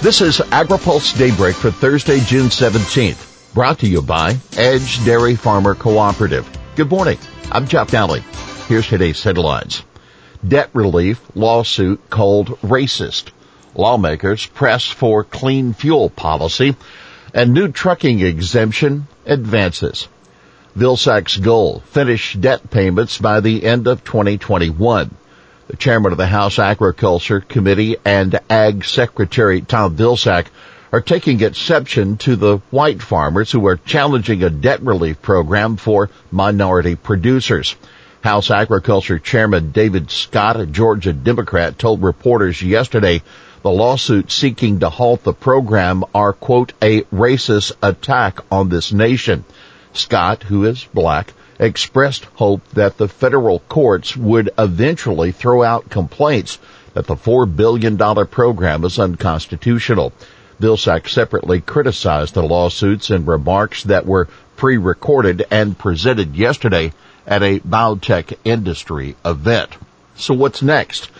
This is AgriPulse Daybreak for Thursday, June 17th, brought to you by Edge Dairy Farmer Cooperative. Good morning. I'm Jeff Nalley. Here's today's headlines. Debt relief lawsuit called racist. Lawmakers press for clean fuel policy and new trucking exemption advances. Vilsack's goal, finish debt payments by the end of 2021. The chairman of the House Agriculture Committee and Ag Secretary Tom Vilsack are taking exception to the white farmers who are challenging a debt relief program for minority producers. House Agriculture Chairman David Scott, a Georgia Democrat, told reporters yesterday the lawsuit seeking to halt the program are, quote, a racist attack on this nation. Scott, who is black, expressed hope that the federal courts would eventually throw out complaints that the $4 billion program is unconstitutional. Vilsack separately criticized the lawsuits in remarks that were pre-recorded and presented yesterday at a biotech industry event. So what's next?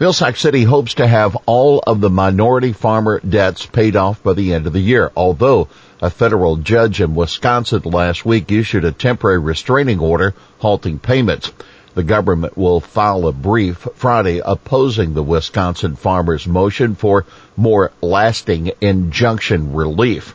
Vilsack said he hopes to have all of the minority farmer debts paid off by the end of the year, although a federal judge in Wisconsin last week issued a temporary restraining order halting payments. The government will file a brief Friday opposing the Wisconsin farmers' motion for more lasting injunction relief.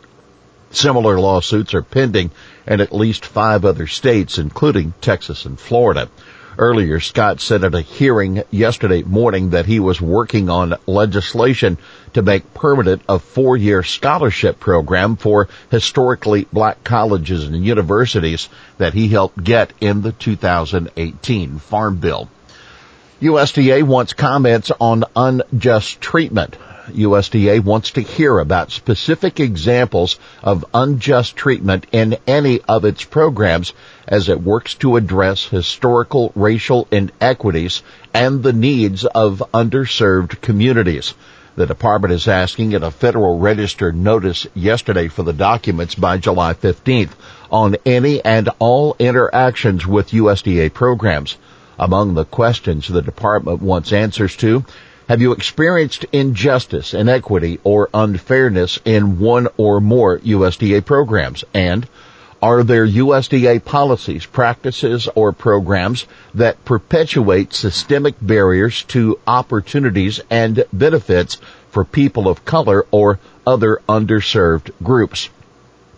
Similar lawsuits are pending in at least five other states, including Texas and Florida. Earlier, Scott said at a hearing yesterday morning that he was working on legislation to make permanent a four-year scholarship program for historically black colleges and universities that he helped get in the 2018 Farm Bill. USDA wants comments on unjust treatment. USDA wants to hear about specific examples of unjust treatment in any of its programs as it works to address historical racial inequities and the needs of underserved communities. The department is asking in a Federal Register notice yesterday for the documents by July 15th on any and all interactions with USDA programs. Among the questions the department wants answers to have you experienced injustice, inequity, or unfairness in one or more USDA programs? And are there USDA policies, practices, or programs that perpetuate systemic barriers to opportunities and benefits for people of color or other underserved groups?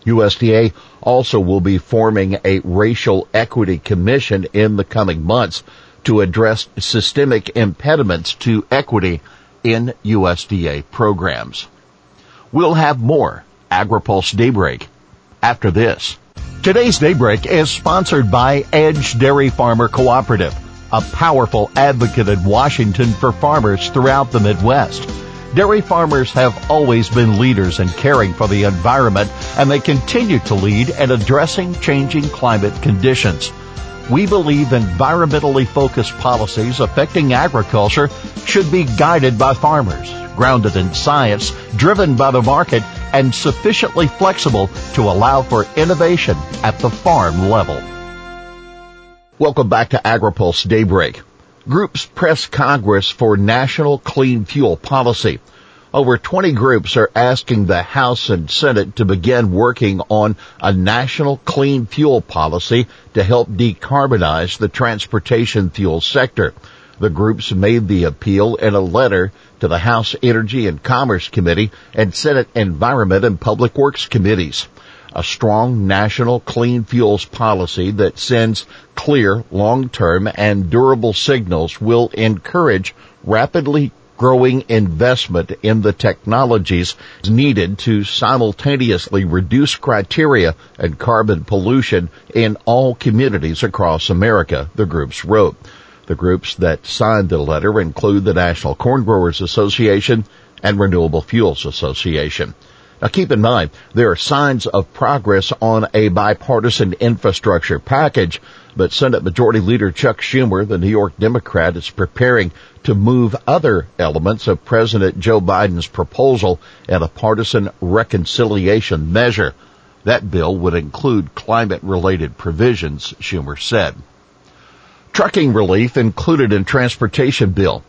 USDA also will be forming a racial equity commission in the coming months to address systemic impediments to equity in USDA programs. We'll have more AgriPulse Daybreak after this. Today's Daybreak is sponsored by Edge Dairy Farmer Cooperative, a powerful advocate in Washington for farmers throughout the Midwest. Dairy farmers have always been leaders in caring for the environment and they continue to lead in addressing changing climate conditions. We believe environmentally focused policies affecting agriculture should be guided by farmers, grounded in science, driven by the market, and sufficiently flexible to allow for innovation at the farm level. Welcome back to AgriPulse Daybreak. Groups press Congress for national clean fuel policy. Over 20 groups are asking the House and Senate to begin working on a national clean fuel policy to help decarbonize the transportation fuel sector. The groups made the appeal in a letter to the House Energy and Commerce Committee and Senate Environment and Public Works Committees. A strong national clean fuels policy that sends clear, long-term, and durable signals will encourage rapidly growing investment in the technologies needed to simultaneously reduce criteria and carbon pollution in all communities across America, the groups wrote. The groups that signed the letter include the National Corn Growers Association and Renewable Fuels Association. Now keep in mind, there are signs of progress on a bipartisan infrastructure package, but Senate Majority Leader Chuck Schumer, the New York Democrat, is preparing to move other elements of President Joe Biden's proposal in a partisan reconciliation measure. That bill would include climate related provisions, Schumer said. Trucking relief included in transportation bill.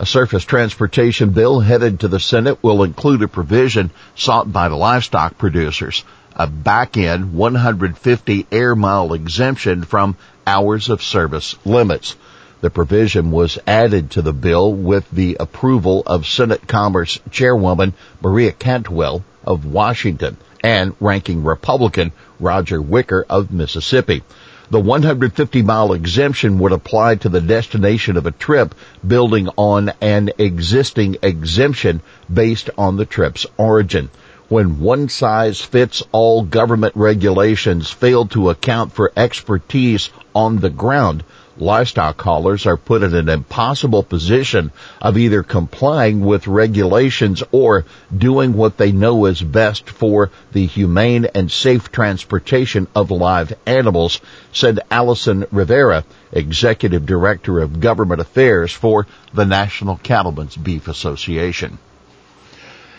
A surface transportation bill headed to the Senate will include a provision sought by the livestock producers, a back-end 150 air mile exemption from hours of service limits. The provision was added to the bill with the approval of Senate Commerce Chairwoman Maria Cantwell of Washington and ranking Republican Roger Wicker of Mississippi. The 150 mile exemption would apply to the destination of a trip building on an existing exemption based on the trip's origin. When one size fits all government regulations fail to account for expertise on the ground, livestock haulers are put in an impossible position of either complying with regulations or doing what they know is best for the humane and safe transportation of live animals, said Allison Rivera, Executive Director of Government Affairs for the National Cattlemen's Beef Association.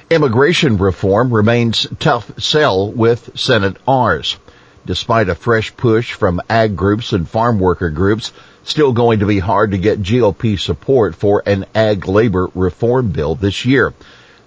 Immigration reform remains tough sell with Senate R's. Despite a fresh push from ag groups and farm worker groups, still going to be hard to get GOP support for an ag labor reform bill this year.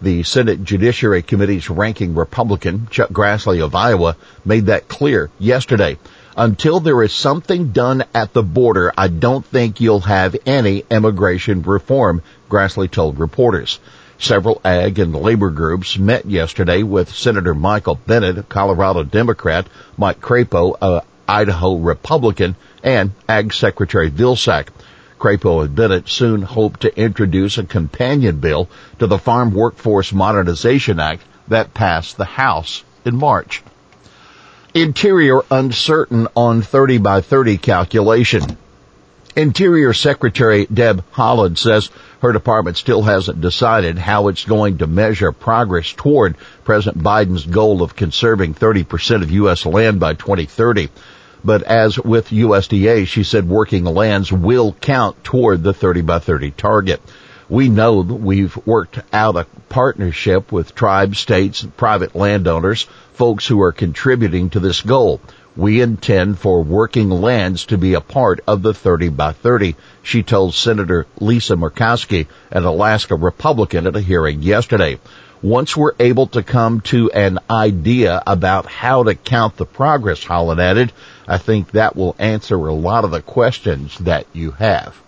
The Senate Judiciary Committee's ranking Republican, Chuck Grassley of Iowa, made that clear yesterday. Until there is something done at the border, I don't think you'll have any immigration reform, Grassley told reporters. Several ag and labor groups met yesterday with Senator Michael Bennet, a Colorado Democrat, Mike Crapo, Idaho Republican, and Ag Secretary Vilsack. Crapo and Bennet soon hope to introduce a companion bill to the Farm Workforce Modernization Act that passed the House in March. Interior uncertain on 30 by 30 calculation. Interior Secretary Deb Haaland says her department still hasn't decided how it's going to measure progress toward President Biden's goal of conserving 30% of U.S. land by 2030. But as with USDA, she said working lands will count toward the 30 by 30 target. We know we've worked out a partnership with tribes, states, private landowners, folks who are contributing to this goal. We intend for working lands to be a part of the 30 by 30, she told Senator Lisa Murkowski, an Alaska Republican at a hearing yesterday. Once we're able to come to an idea about how to count the progress, Haaland added, I think that will answer a lot of the questions that you have.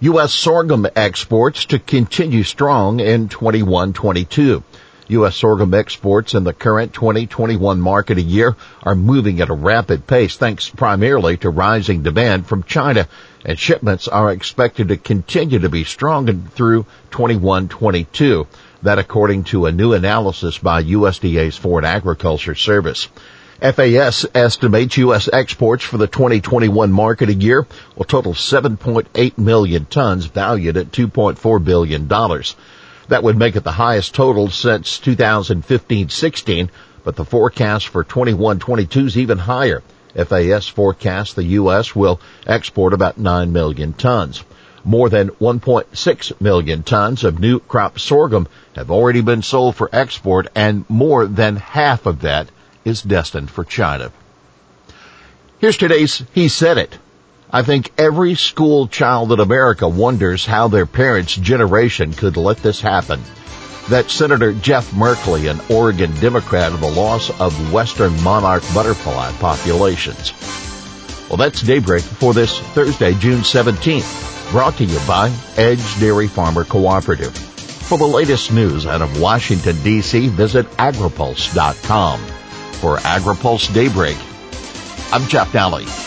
U.S. sorghum exports to continue strong in 21-22. U.S. sorghum exports in the current 2021 marketing year are moving at a rapid pace thanks primarily to rising demand from China and shipments are expected to continue to be strong through 21-22. That according to a new analysis by USDA's Foreign Agriculture Service. FAS estimates U.S. exports for the 2021 marketing year will total 7.8 million tons valued at $2.4 billion. That would make it the highest total since 2015-16, but the forecast for 21-22 is even higher. FAS forecasts the U.S. will export about 9 million tons. More than 1.6 million tons of new crop sorghum have already been sold for export and more than half of that is destined for China. Here's today's He Said It. I think every school child in America wonders how their parents' generation could let this happen. That Senator Jeff Merkley, an Oregon Democrat of the loss of western monarch butterfly populations. Well, that's Daybreak for this Thursday, June 17th. Brought to you by Edge Dairy Farmer Cooperative. For the latest news out of Washington, D.C., visit agripulse.com. For AgriPulse Daybreak, I'm Jeff Nalley.